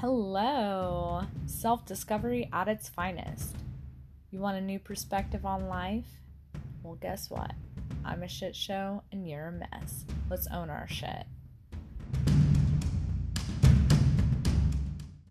Hello! Self discovery at its finest. You want a new perspective on life? Well, guess what? I'm a shit show and you're a mess. Let's own our shit.